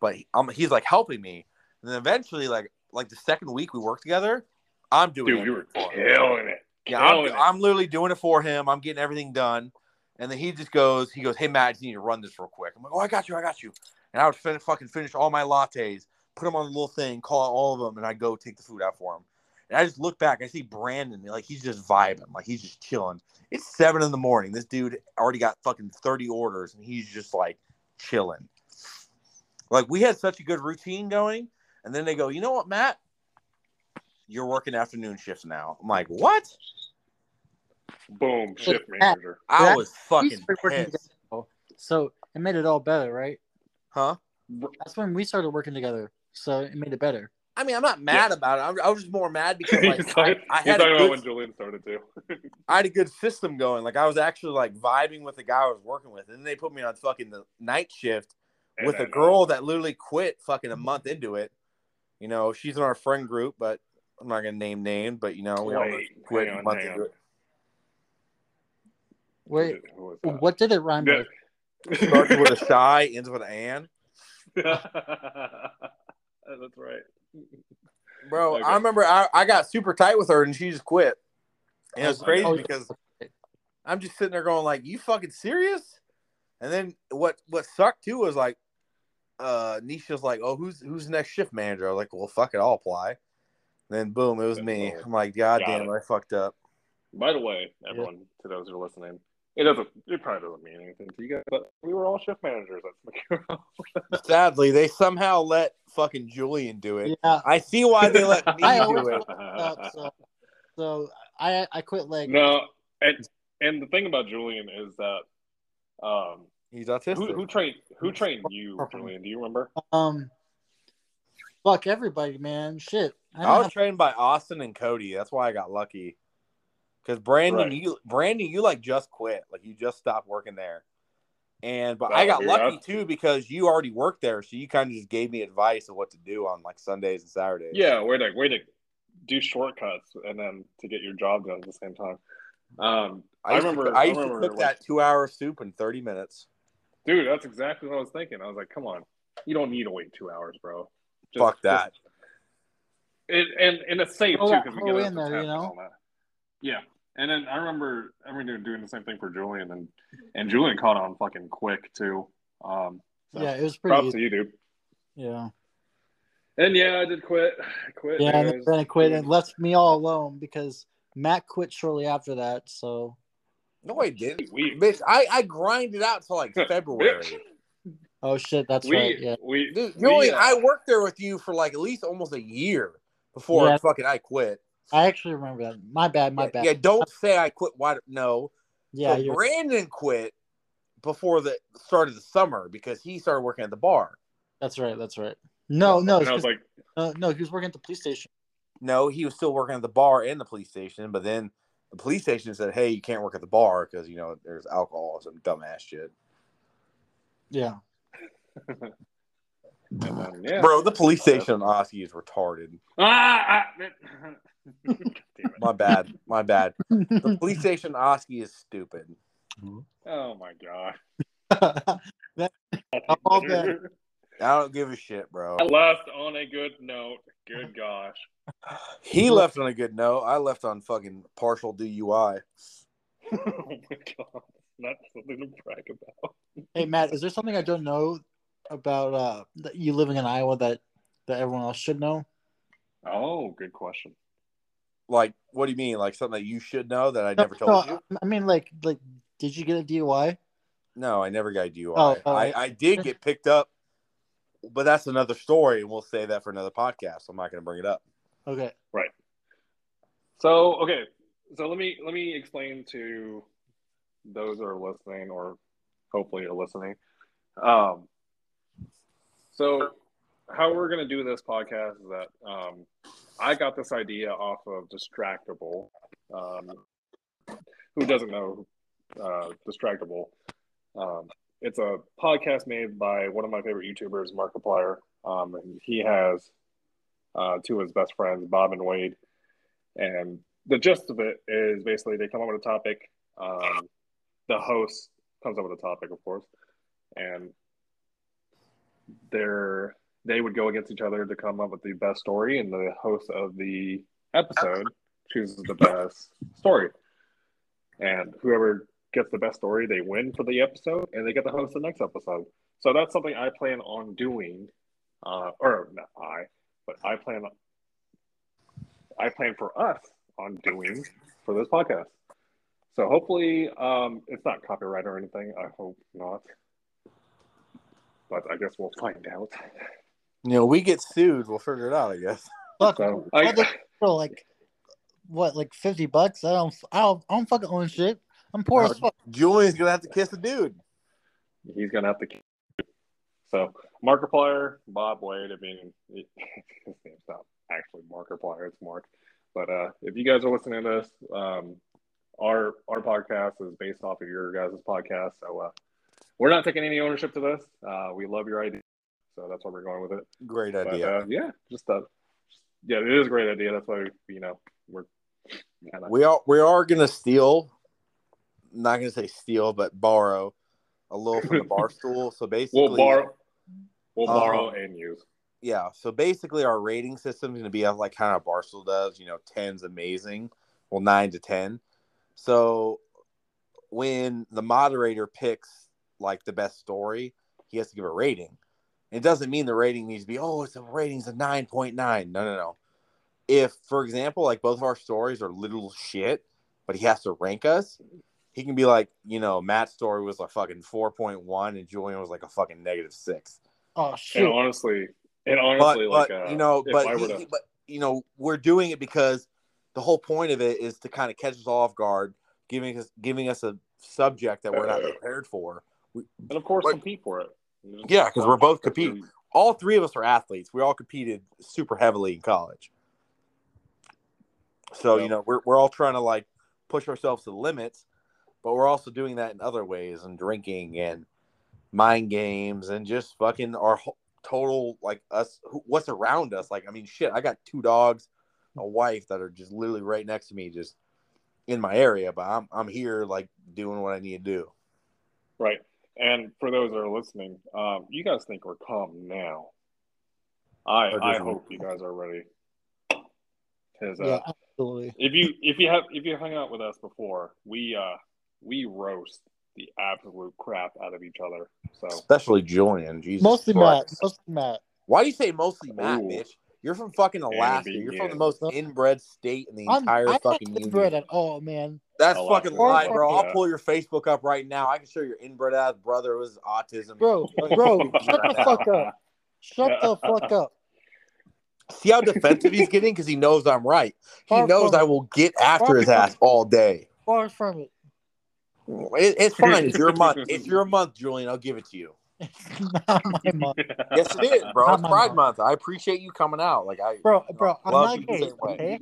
But he, I'm, he's like helping me. And then eventually, like like the second week we worked together, I'm doing Dude, you were everything for him. killing it. Yeah, I'm, it. I'm literally doing it for him. I'm getting everything done. And then he just goes, he goes, hey, Matt, you need to run this real quick. I'm like, oh, I got you, I got you. And I would fin- fucking finish all my lattes, put them on the little thing, call all of them, and I go take the food out for him. And I just look back, I see Brandon, like he's just vibing, like he's just chilling. It's seven in the morning. This dude already got fucking 30 orders, and he's just like chilling. Like we had such a good routine going, and then they go, you know what, Matt? You're working afternoon shifts now. I'm like, what? Boom, shift manager. I was fucking pissed. so it made it all better, right? Huh? That's when we started working together, so it made it better. I mean, I'm not mad about it. I, I was just more mad because like talking, I, I had a oh, good, when Julian started too. I had a good system going. Like I was actually like vibing with the guy I was working with, and then they put me on fucking the night shift And with a then, girl that literally quit fucking a month into it. You know, she's in our friend group, but I'm not gonna name name. But you know, we all know Wait, she quit a month into it. Wait, Who was that? what did it rhyme Yeah. with? Starts with a shy, ends with an an. That's right. Bro, Okay. I remember I, I got super tight with her and she just quit. And it was Oh, crazy oh, because I'm just sitting there going like, "You fucking serious?" And then what what sucked too was like, uh, Nisha's like, "Oh, who's who's the next shift manager?" I was like, "Well, fuck it, I'll apply." And then boom, it was me. I'm like, "God Got damn it. it, I fucked up." By the way, everyone, to those who are listening, it doesn't. It probably doesn't mean anything to you guys, but we were all shift managers at Smokey Row. Sadly, they somehow let fucking Julian do it. Yeah, I see why they let me I do it. uh, so, so I I quit like no, and and the thing about Julian is that um, He's who autistic. who trained who trained you, Julian? Do you remember? um, fuck everybody, man. Shit, I I was have, trained by Austin and Cody. That's why I got lucky. Because Brandon, Right. you Brandon, you like just quit, like you just stopped working there. And but Oh, I got dude, lucky too because you already worked there, so you kind of just gave me advice of what to do on like Sundays and Saturdays. Yeah, way to way to do shortcuts and then to get your job done at the same time. Um, I, I remember. To, I used remember, to cook that two-hour soup in thirty minutes. dude. That's exactly what I was thinking. I was like, come on, you don't need to wait two hours, bro. Just- Fuck that. It, and and it's safe Throw too because we get it in there, tap you and know? All that. Yeah, And then I remember I remember doing the same thing for Julian, and and Julian caught on fucking quick too. Um, so Yeah, it was pretty. props Easy. to you, dude. Yeah, And yeah, I did quit. I quit. yeah, and anyways. then I quit and left me all alone because Matt quit shortly after that. So No, I didn't. We- Bitch, I, I grinded out till like February. Oh shit, that's we, right. Yeah, we, Dude, we, Julian, uh, I worked there with you for like at least almost a year before Yeah. fucking I quit. I actually remember that. My bad. My yeah, bad. Yeah, don't say I quit. Why? No. Yeah, so Brandon quit before the start of the summer because he started working at the bar. that's right. That's right. No, no, and I was like, uh, no. He was working at the police station. No, he was still working at the bar and the police station, but then the police station said, "Hey, you can't work at the bar because you know there's alcohol or some dumbass shit." Yeah. then, yeah. Bro, the police station on Oski is retarded. Ah, ah, God damn it. My bad. My bad. The police station Oski is stupid. Oh my god. All bad. I don't give a shit, bro. I left on a good note. Good gosh. He left on a good note. I left on fucking partial DUI. oh my god. Not something to brag about. hey Matt, is there something I don't know about uh, that you living in Iowa that that everyone else should know? Oh, good question. Like, what do you mean? Like something that you should know that I never told No, you? I mean, like, like, did you get a DUI? No, I never got a DUI. Oh, oh. I, I did get picked up, but that's another story, and we'll save that for another podcast. I'm not going to bring it up. Okay. Right. So okay, so let me let me explain to those that are listening or hopefully are listening. Um, so how we're gonna do this podcast is that um, I got this idea off of Distractible. Um, who doesn't know uh, Distractible? Um, it's a podcast made by one of my favorite YouTubers, Markiplier. Um, and he has uh, two of his best friends, Bob and Wade. And the gist of it is basically they come up with a topic. Um, the host comes up with a topic, of course, and they're they would go against each other to come up with the best story, and the host of the episode chooses the best story. And whoever gets the best story, they win for the episode, and they get to host the next episode. So that's something I plan on doing, uh, or not I, but I plan I plan for us on doing for this podcast. So hopefully, um, it's not copyright or anything. I hope not, but I guess we'll find out. You know, we get sued, we'll figure it out, I guess. Fuck. So I, I, for like what, like fifty bucks? I don't. I don't. I don't fucking own shit. I'm poor as fuck. Julian's going to have to kiss a dude. he's gonna have to. keep- So Markiplier, Bob Wade. I mean, it, his name's not actually Markiplier; it's Mark. But uh, if you guys are listening to this, um, our our podcast is based off of your guys' podcast. So uh, we're not taking any ownership to this. Uh, we love your idea, so that's why we're going with it. Great But idea. uh, yeah, just uh, yeah, it is a great idea. That's why you know we're kind of we are we are going to steal, not going to say steal, but borrow a little from the bar stool. So basically, we'll borrow, we'll Uh, borrow and use. yeah. So basically, our rating system is going to be like kind of Barstool does. You know, ten's amazing, well nine to ten. So when the moderator picks like the best story, he has to give a rating. It doesn't mean the rating needs to be oh, it's a rating's a nine point nine. No, no, no. If, for example, like both of our stories are little shit, but he has to rank us, he can be like, you know, Matt's story was a fucking four point one, and Julian was like a fucking negative six. Oh And honestly, and but, honestly, like but uh, you know, but, he- to- he- but you know, we're doing it because the whole point of it is to kind of catch us off guard, giving us giving us a subject that we're not prepared for. and of course But- compete for it. Yeah, 'cause we're both competing. All three of us are athletes. We all competed super heavily in college. So Yeah. you know, we're we're all trying to like push ourselves to the limits, but we're also doing that in other ways and drinking and mind games and just fucking our whole, total like us who, what's around us. Like I mean, shit, I got two dogs, a wife that are just literally right next to me, just in my area. But I'm I'm here like doing what I need to do. Right. And for those that are listening, um, you guys think we're calm now. I I hope you guys are ready. Because uh, Yeah, Absolutely. If you if you have if you hung out with us before, we uh we roast the absolute crap out of each other. So Especially Julian. Jesus. Mostly Christ. Matt. Mostly Matt. Why do you say mostly Matt, Ooh. bitch? You're from fucking Alaska. Andy, You're from the most inbred state in the I'm, entire I'm fucking not union. inbred at all, man. That's Alaska. fucking lie, bro. Yeah. I'll pull your Facebook up right now. I can show your inbred ass brother with his autism. Bro, bro, shut the fuck up. Shut the fuck up. See how defensive he's getting because he knows I'm right. He Far knows I will get after Far his ass all day. Far from it. It, it's fine. It's your month. It's your month, Julian. I'll give it to you. It's not my month. Yes, it is, bro. Not It's Pride month. Month. I appreciate you coming out. Like I, Bro, bro, I'm Love not gay. Okay?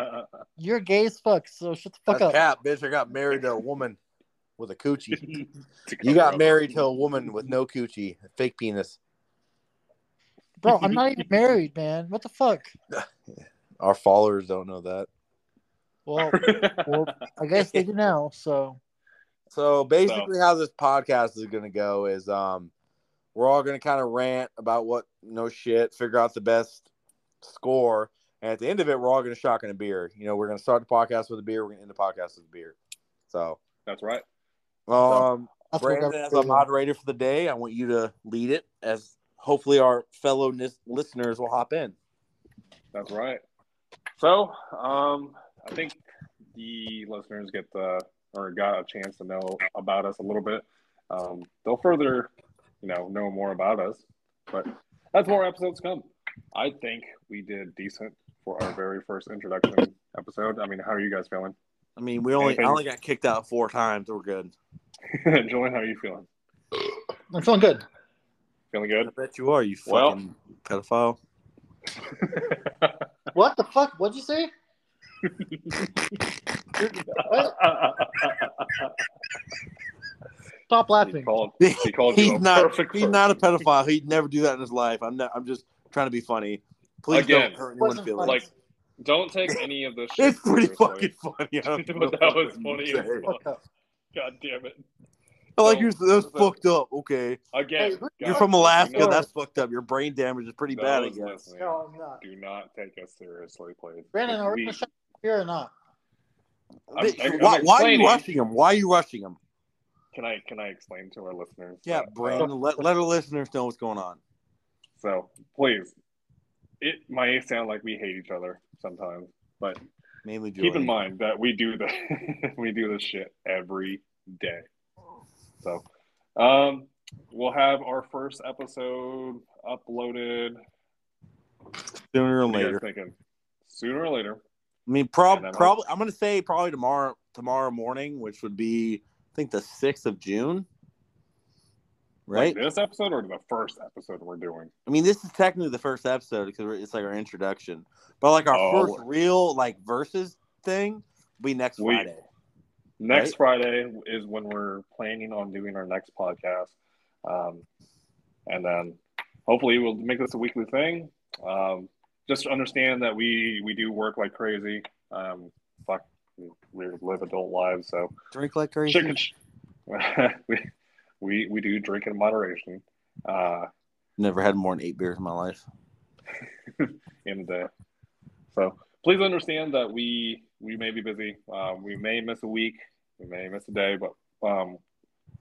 You're gay as fuck, so shut the fuck that's up. cap, bitch. I got married to a woman with a coochie. You got married to a woman with no coochie, fake penis. Bro, I'm not even married, man. What the fuck? Our followers don't know that. Well, well I guess they do now, so So basically, how this podcast is going to go is um, we're all going to kind of rant about what no shit, figure out the best score, and at the end of it, we're all going to shotgun a beer. You know, we're going to start the podcast with a beer. We're going to end the podcast with a beer. So, That's right. um, that's what Brandon, as a moderator for the day, I want you to lead it. As hopefully our fellow nis- listeners will hop in. That's right. So, um, I think the listeners get the or got a chance to know about us a little bit. Um, they'll further, you know, know more about us. But as more episodes come, I think we did decent for our very first introduction episode. I mean, how are you guys feeling? I mean, we only Anything- I only got kicked out four times. We're good. Julian, how are you feeling? I'm feeling good. Feeling good? I bet you are. You Well- fucking pedophile. What the fuck? What'd you say? What? Stop he laughing. called, he called you he's a not. perfect He's not a pedophile. He'd never do that in his life. I'm not. I'm just trying to be funny. Please Again, don't hurt anyone's feelings. Like, don't take any of this shit it's pretty seriously. fucking funny. I don't know But that what was funny as fuck. Fuck. God damn it. I like So, yours. That's fucked up. Okay, Again, Hey, you're guys, from Alaska. not- That's fucked up. Your brain damage is pretty bad. I guess. No, I'm not. Do not take us seriously, please. Brandon, are we We- gonna here or not? I'm- I'm why, why are you explaining. rushing him? Why are you rushing him? Can I can I explain to our listeners? Yeah, that, uh, Let let our listeners know what's going on. so please, it might sound like we hate each other sometimes, but Mainly keep in mind that we do the we do this shit every day. So, um, we'll have our first episode uploaded. sooner or What are you guys later. thinking? Sooner or later. I mean, prob- probably. I'm gonna say probably tomorrow. Tomorrow morning, which would be, think, the sixth of June. Right. Like this episode or the first episode we're doing? I mean, this is technically the first episode because it's like our introduction, but like our Oh. first real like versus thing will be next We- Friday. Next Right? Friday is when we're planning on doing our next podcast. Um, and then hopefully we'll make this a weekly thing. Um, just understand that we, we do work like crazy. Um, we, we live adult lives. So Drink like crazy. chicken, we, we, we do drink in moderation uh, Never had more than eight beers in my life. in the day. So please understand that we, we may be busy. Um, we may miss a week. We may miss a day, but um,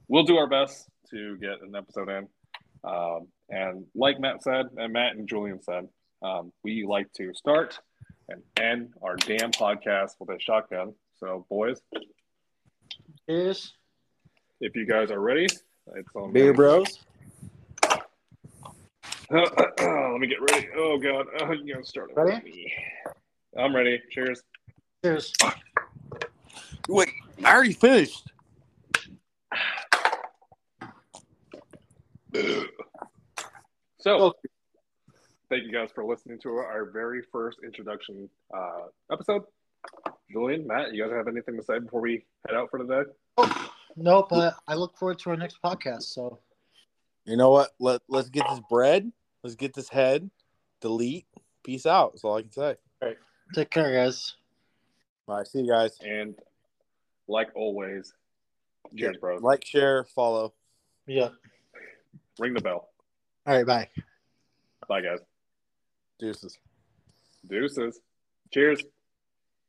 we'll do our best to get an episode in. Um, and like Matt said, and Matt and Julian said, um, we like to start and end our damn podcast with a shotgun. So, boys, Cheers. if you guys are ready, it's on Beer bros. Let me get ready. Oh God, oh, you gotta start it with Ready? me. I'm ready. Cheers. Cheers. Wait, I already finished. So, Okay. Thank you guys for listening to our very first introduction uh, episode. Julian, Matt, you guys have anything to say before we head out for today? No, but I look forward to our next podcast. So You know what? Let Let's get this bread. Let's get this head. Delete. Peace out. That's all I can say. All right. take care, guys. All right. See you guys. And like always, cheers, bro. Like, share, follow. Yeah. Ring the bell. All right. Bye. Bye, guys. Deuces. Deuces. Cheers.